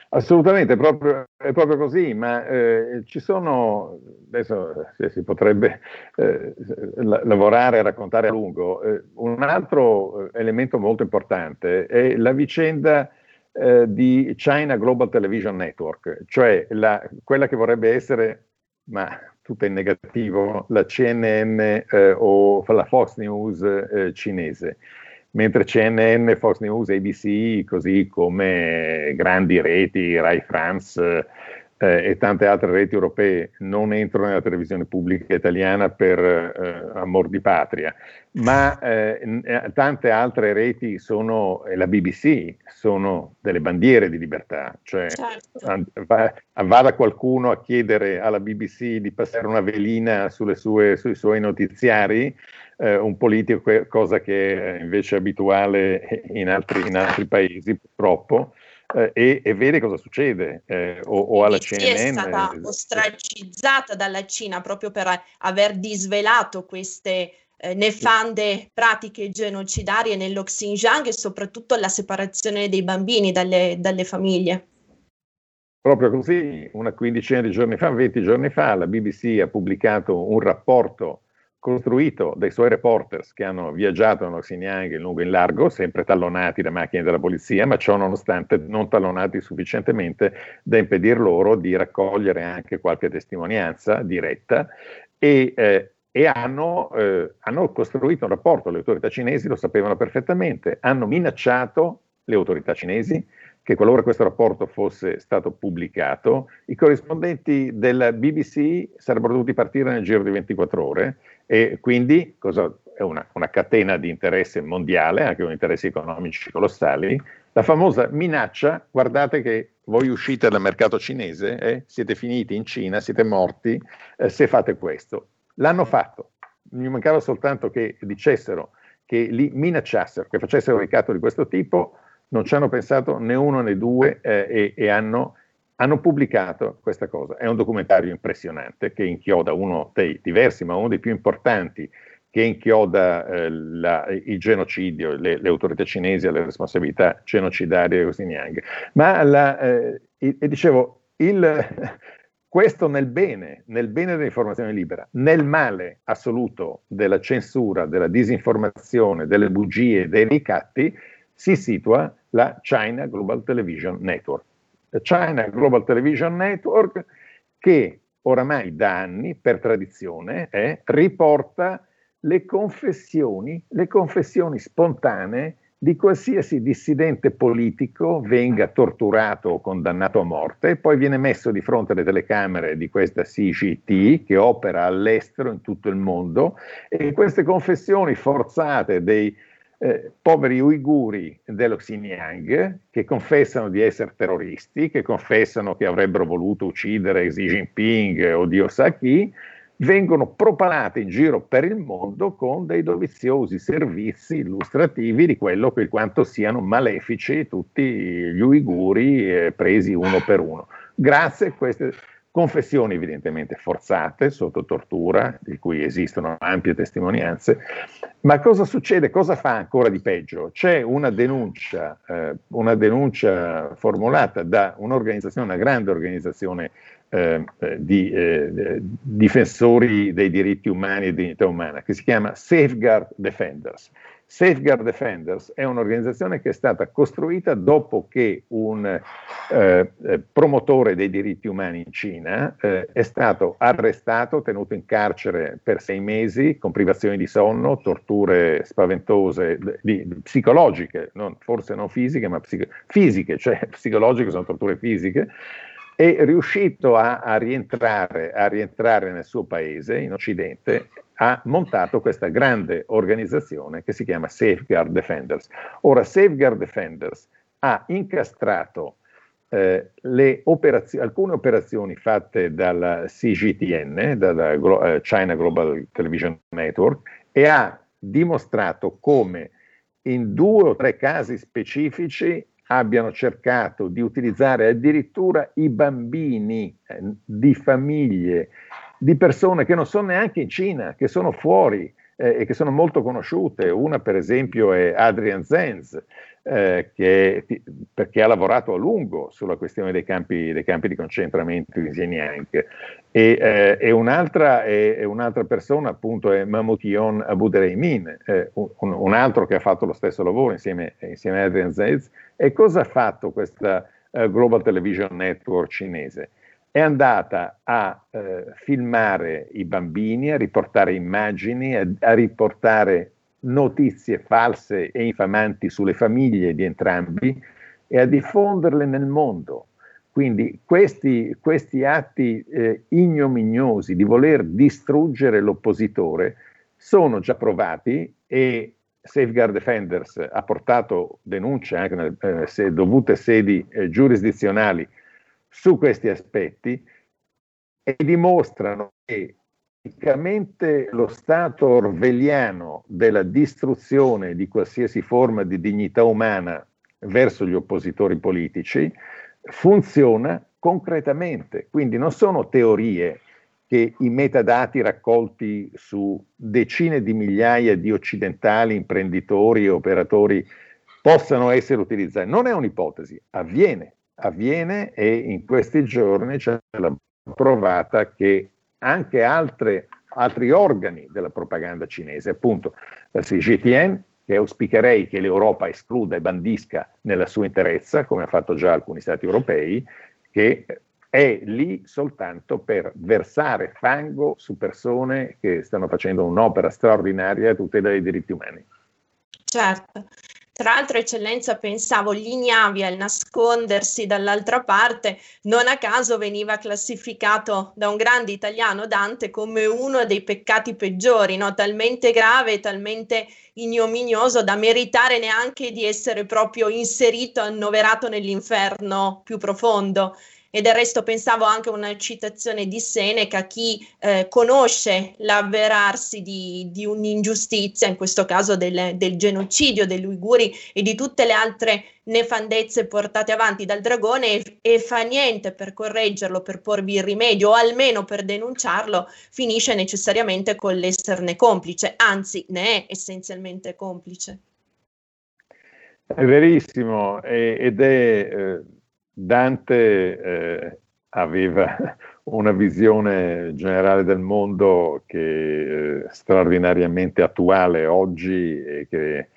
Assolutamente, è proprio, è proprio così, ma eh, ci sono, adesso eh, si potrebbe eh, la, lavorare e raccontare a lungo, eh, un altro eh, elemento molto importante è la vicenda eh, di China Global Television Network, cioè la, quella che vorrebbe essere, ma tutta in negativo, la CNN eh, o la Fox News eh, cinese, mentre CNN, Fox News, ABC, così come grandi reti, Rai France, eh, e tante altre reti europee non entrano nella televisione pubblica italiana per eh, amor di patria, ma eh, eh tante altre reti sono, e la BBC, sono delle bandiere di libertà, cioè certo. va, vada qualcuno a chiedere alla BBC di passare una velina sue, sui suoi notiziari, eh, un politico, cosa che è invece abituale in altri, in altri paesi purtroppo, eh, e, e, vede cosa succede, eh, o, o, alla CNN. È stata eh, ostracizzata dalla Cina proprio per aver disvelato queste eh, nefande pratiche genocidarie nello Xinjiang e soprattutto la separazione dei bambini dalle, dalle famiglie. Proprio così, una quindicina di giorni fa, 20 giorni fa, la BBC ha pubblicato un rapporto costruito dai suoi reporters che hanno viaggiato nello Xinjiang in lungo e in largo, sempre tallonati da macchine della polizia, ma ciò nonostante non tallonati sufficientemente da impedir loro di raccogliere anche qualche testimonianza diretta e, eh, e hanno, eh, hanno costruito un rapporto, le autorità cinesi lo sapevano perfettamente, hanno minacciato le autorità cinesi che qualora questo rapporto fosse stato pubblicato, i corrispondenti della BBC sarebbero dovuti partire nel giro di 24 ore e quindi cosa, è una, una catena di interesse mondiale, anche con interessi economici colossali. La famosa minaccia, guardate che voi uscite dal mercato cinese, eh, siete finiti in Cina, siete morti eh, se fate questo. L'hanno fatto, mi mancava soltanto che dicessero, che li minacciassero, che facessero un ricatto di questo tipo, non ci hanno pensato né uno né due eh, e, e hanno, hanno, pubblicato questa cosa. È un documentario impressionante che inchioda uno dei diversi, ma uno dei più importanti, che inchioda eh, la, il genocidio, le, le, autorità cinesi alle responsabilità genocidarie di Xinjiang. Ma la, eh, e, e dicevo, il, questo nel bene, nel bene dell'informazione libera, nel male assoluto della censura, della disinformazione, delle bugie, dei ricatti, si situa la China Global Television Network. China Global Television Network che oramai da anni, per tradizione, eh, riporta le confessioni, le confessioni spontanee di qualsiasi dissidente politico venga torturato o condannato a morte poi viene messo di fronte alle telecamere di questa CGT che opera all'estero in tutto il mondo e queste confessioni forzate dei eh, poveri uiguri dello Xinjiang che confessano di essere terroristi, che confessano che avrebbero voluto uccidere Xi Jinping o Dio sa chi, vengono propalate in giro per il mondo con dei doviziosi servizi illustrativi di quello che quanto siano malefici tutti gli uiguri eh, presi uno per uno. Grazie a queste confessioni evidentemente forzate, sotto tortura, di cui esistono ampie testimonianze, ma cosa succede? Cosa fa ancora di peggio? C'è una denuncia, eh, una denuncia formulata da un'organizzazione, una grande organizzazione eh, eh di eh, difensori dei diritti umani e dignità umana, che si chiama Safeguard Defenders. Safeguard Defenders è un'organizzazione che è stata costruita dopo che un eh, eh, promotore dei diritti umani in Cina eh, è stato arrestato, tenuto in carcere per sei mesi con privazioni di sonno, torture spaventose, di, di, psicologiche, non, forse non fisiche, ma psico- fisiche, cioè psicologiche sono torture fisiche, è riuscito a, a, rientrare, a rientrare nel suo paese, in Occidente, ha montato questa grande organizzazione che si chiama Safeguard Defenders. Ora, Safeguard Defenders ha incastrato eh, operazio- alcune operazioni fatte dalla CGTN, dalla Glo- eh, China Global Television Network, e ha dimostrato come in due o tre casi specifici abbiano cercato di utilizzare addirittura i bambini eh, di famiglie di persone che non sono neanche in Cina, che sono fuori eh, e che sono molto conosciute. Una, per esempio, è Adrian Zenz, eh, che, perché ha lavorato a lungo sulla questione dei campi, dei campi di concentramento in Xinjiang. E, eh, e un'altra, è, è un'altra, persona, appunto, è Mamoukion Abudreimin, eh, un, un, altro che ha fatto lo stesso lavoro insieme, insieme a Adrian Zenz. E cosa ha fatto questa uh, Global Television Network cinese? È andata a eh, filmare i bambini, a riportare immagini, a, a, riportare notizie false e infamanti sulle famiglie di entrambi e a diffonderle nel mondo. Quindi questi, questi atti eh, ignominiosi di voler distruggere l'oppositore sono già provati e Safeguard Defenders ha portato denunce anche nelle eh, dovute sedi eh, giurisdizionali su questi aspetti e dimostrano che praticamente lo stato orwelliano della distruzione di qualsiasi forma di dignità umana verso gli oppositori politici funziona concretamente. Quindi non sono teorie che i metadati raccolti su decine di migliaia di occidentali, imprenditori e operatori possano essere utilizzati. Non è un'ipotesi, avviene avviene e in questi giorni c'è la provata che anche altre, altri organi della propaganda cinese, appunto la CGTN, che auspicherei che l'Europa escluda e bandisca nella sua interezza, come ha fatto già alcuni Stati europei, che è lì soltanto per versare fango su persone che stanno facendo un'opera straordinaria a tutela dei diritti umani. Certo, tra l'altro, eccellenza, pensavo l'ignavi al nascondersi dall'altra parte, non a caso veniva classificato da un grande italiano, Dante, come uno dei peccati peggiori, no? talmente grave, talmente ignominioso da meritare neanche di essere proprio inserito, annoverato nell'inferno più profondo e del resto pensavo anche a una citazione di Seneca, chi eh, conosce l'avverarsi di, di, un'ingiustizia, in questo caso del, del genocidio degli uiguri e di tutte le altre nefandezze portate avanti dal dragone e, e, fa niente per correggerlo, per porvi il rimedio o almeno per denunciarlo, finisce necessariamente con l'esserne complice, anzi ne è essenzialmente complice. È verissimo ed è eh, Dante eh, aveva una visione generale del mondo che è straordinariamente attuale oggi e che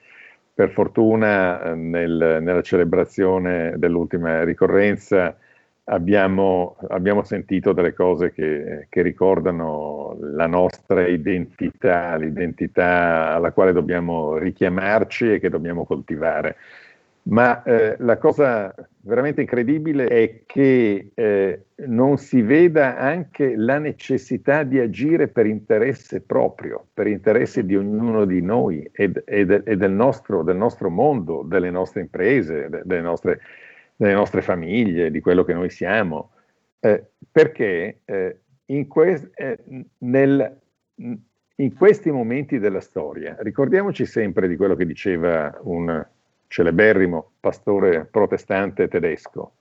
per fortuna eh, nel, nella celebrazione dell'ultima ricorrenza abbiamo, abbiamo sentito delle cose che, che, ricordano la nostra identità, l'identità alla quale dobbiamo richiamarci e che dobbiamo coltivare. Ma eh, la cosa veramente incredibile è che eh, non si veda anche la necessità di agire per interesse proprio, per interesse di ognuno di noi e, e, e del, nostro, del, nostro, mondo, delle nostre imprese, de, delle, nostre, delle, nostre, famiglie, di quello che noi siamo. Eh, perché eh, in, que- eh, nel, in questi momenti della storia, ricordiamoci sempre di quello che diceva un celeberrimo pastore protestante tedesco,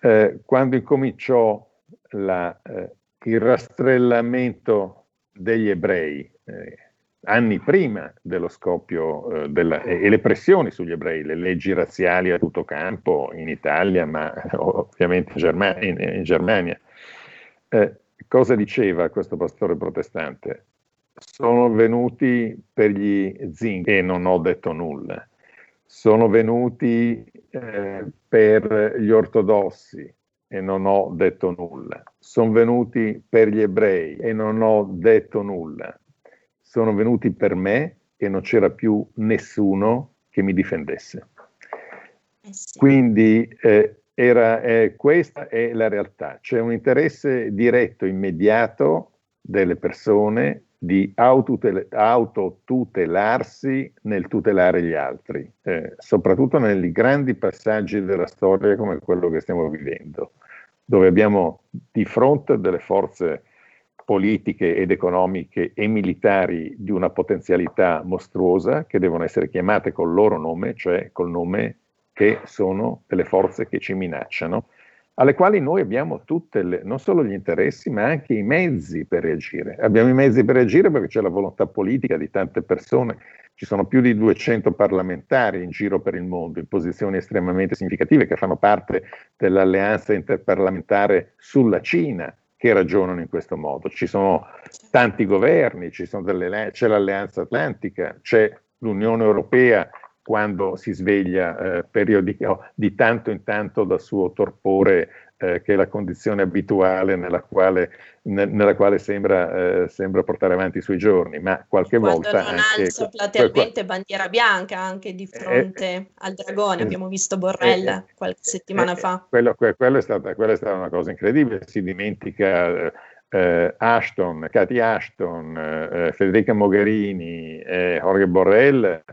eh, quando incominciò la, eh, il rastrellamento degli ebrei eh, anni prima dello scoppio eh, della, e le pressioni sugli ebrei, le leggi razziali a tutto campo in Italia, ma ovviamente in Germania. In, in Germania. Eh, cosa diceva questo pastore protestante? Sono venuti per gli zing e non ho detto nulla. Sono venuti eh, per gli ortodossi e non ho detto nulla. Sono venuti per gli ebrei e non ho detto nulla sono venuti per me e non c'era più nessuno che mi difendesse. Eh sì. Quindi eh, era, eh, questa è la realtà, c'è un interesse diretto, immediato delle persone di autotutelarsi nel tutelare gli altri, eh, soprattutto nei grandi passaggi della storia come quello che stiamo vivendo, dove abbiamo di fronte delle forze politiche ed economiche e militari di una potenzialità mostruosa che devono essere chiamate col loro nome, cioè col nome che sono delle forze che ci minacciano, alle quali noi abbiamo le, non solo gli interessi, ma anche i mezzi per reagire. Abbiamo i mezzi per reagire perché c'è la volontà politica di tante persone. Ci sono più di 200 parlamentari in giro per il mondo, in posizioni estremamente significative, che fanno parte dell'alleanza interparlamentare sulla Cina, che ragionano in questo modo. Ci sono tanti governi, sono delle, c'è l'Alleanza Atlantica, c'è l'Unione Europea quando si sveglia eh, periodico, di tanto in tanto dal suo torpore eh, che è la condizione abituale nella quale, ne, nella quale sembra, eh, sembra, portare avanti i suoi giorni, ma qualche Quando volta... non anche, alza platealmente bandiera bianca anche di eh, fronte eh, al dragone, abbiamo visto Borrell eh, qualche settimana fa. Quello, quello, è stata, quello, è stata, una cosa incredibile, si dimentica... Eh, Ashton, Cathy Ashton, eh, Federica Mogherini, eh, Jorge Borrell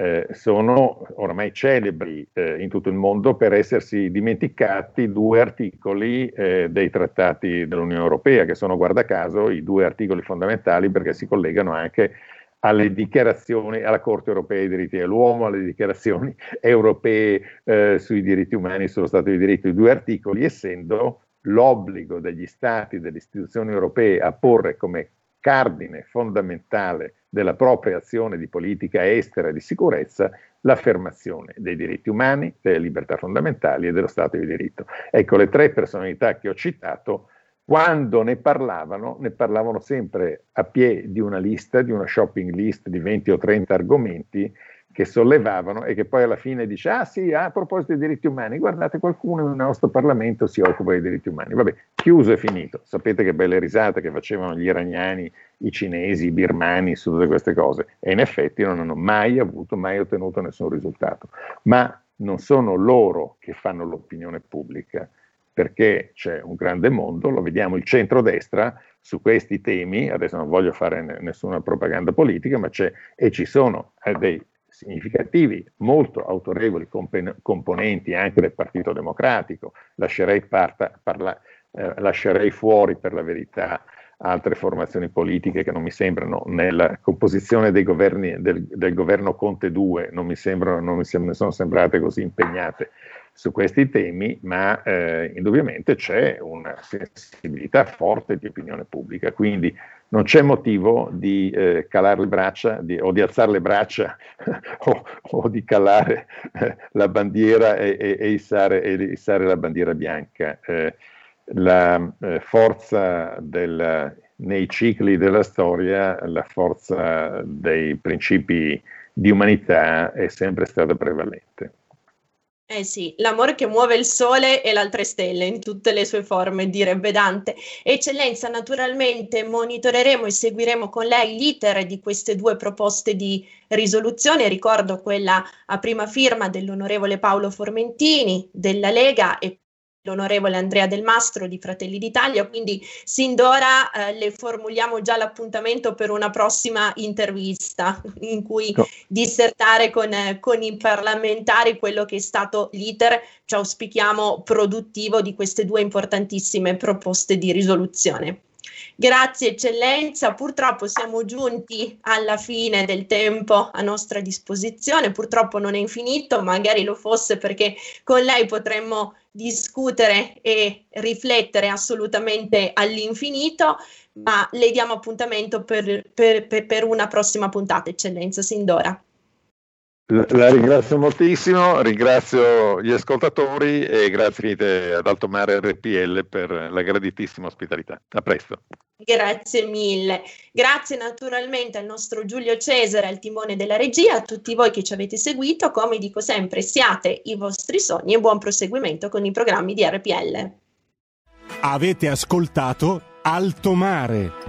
eh, sono oramai celebri eh, in tutto il mondo per essersi dimenticati due articoli eh, dei trattati dell'Unione Europea, che sono, guarda caso, i due articoli fondamentali perché si collegano anche alle dichiarazioni alla Corte europea dei diritti dell'uomo, alle dichiarazioni europee eh, sui diritti umani, sullo Stato di diritto, i due articoli, essendo l'obbligo degli Stati, delle istituzioni europee a porre come cardine fondamentale della propria azione di politica estera e di sicurezza l'affermazione dei diritti umani, delle libertà fondamentali e dello Stato di diritto. Ecco, le tre personalità che ho citato, quando ne parlavano, ne parlavano sempre a piè di una lista, di una shopping list di 20 o 30 argomenti che sollevavano e che poi alla fine dice, ah sì, a proposito dei diritti umani, guardate, qualcuno nel nostro Parlamento si occupa dei diritti umani. Vabbè, chiuso e finito. Sapete che belle risate che facevano gli iraniani, i cinesi, i birmani su tutte queste cose. E in effetti non hanno mai avuto, mai ottenuto nessun risultato. Ma non sono loro che fanno l'opinione pubblica, perché c'è un grande mondo, lo vediamo, il centrodestra su questi temi, adesso non voglio fare nessuna propaganda politica, ma c'è e ci sono eh, dei significativi, molto autorevoli comp- componenti anche del Partito Democratico, lascerei, parta, parla, eh, lascerei fuori per la verità altre formazioni politiche che non mi sembrano nella composizione governi, del, del governo Conte 2, non mi, sembrano, non mi sem- sono sembrate così impegnate su questi temi, ma eh, indubbiamente c'è una sensibilità forte di opinione pubblica, quindi non c'è motivo di eh, calare le braccia di, o di alzare le braccia o, o, di calare eh, la bandiera e, e, e, issare, e, issare, la bandiera bianca. Eh, la eh, forza del, nei cicli della storia, la forza dei principi di umanità è sempre stata prevalente. Eh sì, l'amore che muove il sole e le altre stelle in tutte le sue forme, direbbe Dante. Eccellenza, naturalmente monitoreremo e seguiremo con lei l'iter di queste due proposte di risoluzione. Ricordo quella a prima firma dell'onorevole Paolo Formentini della Lega e l'onorevole Andrea Del Mastro di Fratelli d'Italia, quindi sin d'ora eh, le formuliamo già l'appuntamento per una prossima intervista in cui no. dissertare con, eh, con, i parlamentari quello che è stato l'iter, ci auspichiamo produttivo di queste due importantissime proposte di risoluzione. Grazie eccellenza, purtroppo siamo giunti alla fine del tempo a nostra disposizione, purtroppo non è infinito, magari lo fosse perché con lei potremmo discutere e riflettere assolutamente all'infinito, ma le diamo appuntamento per, per, per, una prossima puntata, eccellenza, sin d'ora. La ringrazio moltissimo, ringrazio gli ascoltatori e grazie ad Alto Mare RPL per la graditissima ospitalità. A presto. Grazie mille. Grazie naturalmente al nostro Giulio Cesare al timone della regia, a tutti voi che ci avete seguito. Come dico sempre, siate i vostri sogni e buon proseguimento con i programmi di RPL. Avete ascoltato Alto Mare.